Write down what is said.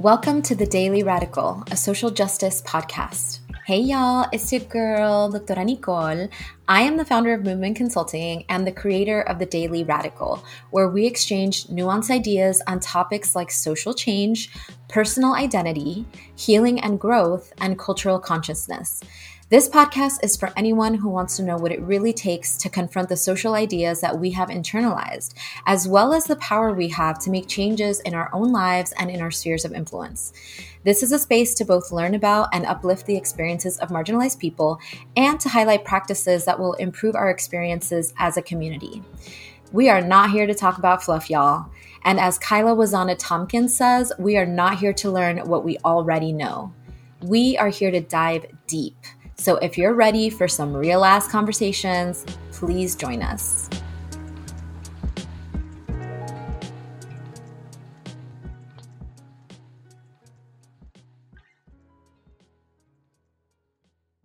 Welcome to the Daily Radical, a social justice podcast. Hey y'all, it's your girl, Doctora Nicole. I am the founder of Movement Consulting and the creator of the Daily Radical, where we exchange nuanced ideas on topics like social change, personal identity, healing and growth, and cultural consciousness. This podcast is for anyone who wants to know what it really takes to confront the social ideas that we have internalized, as well as the power we have to make changes in our own lives and in our spheres of influence. This is a space to both learn about and uplift the experiences of marginalized people and to highlight practices that will improve our experiences as a community. We are not here to talk about fluff, y'all. And as Kyla Wazana Tompkins says, we are not here to learn what we already know. We are here to dive deep. So if you're ready for some real ass conversations, please join us.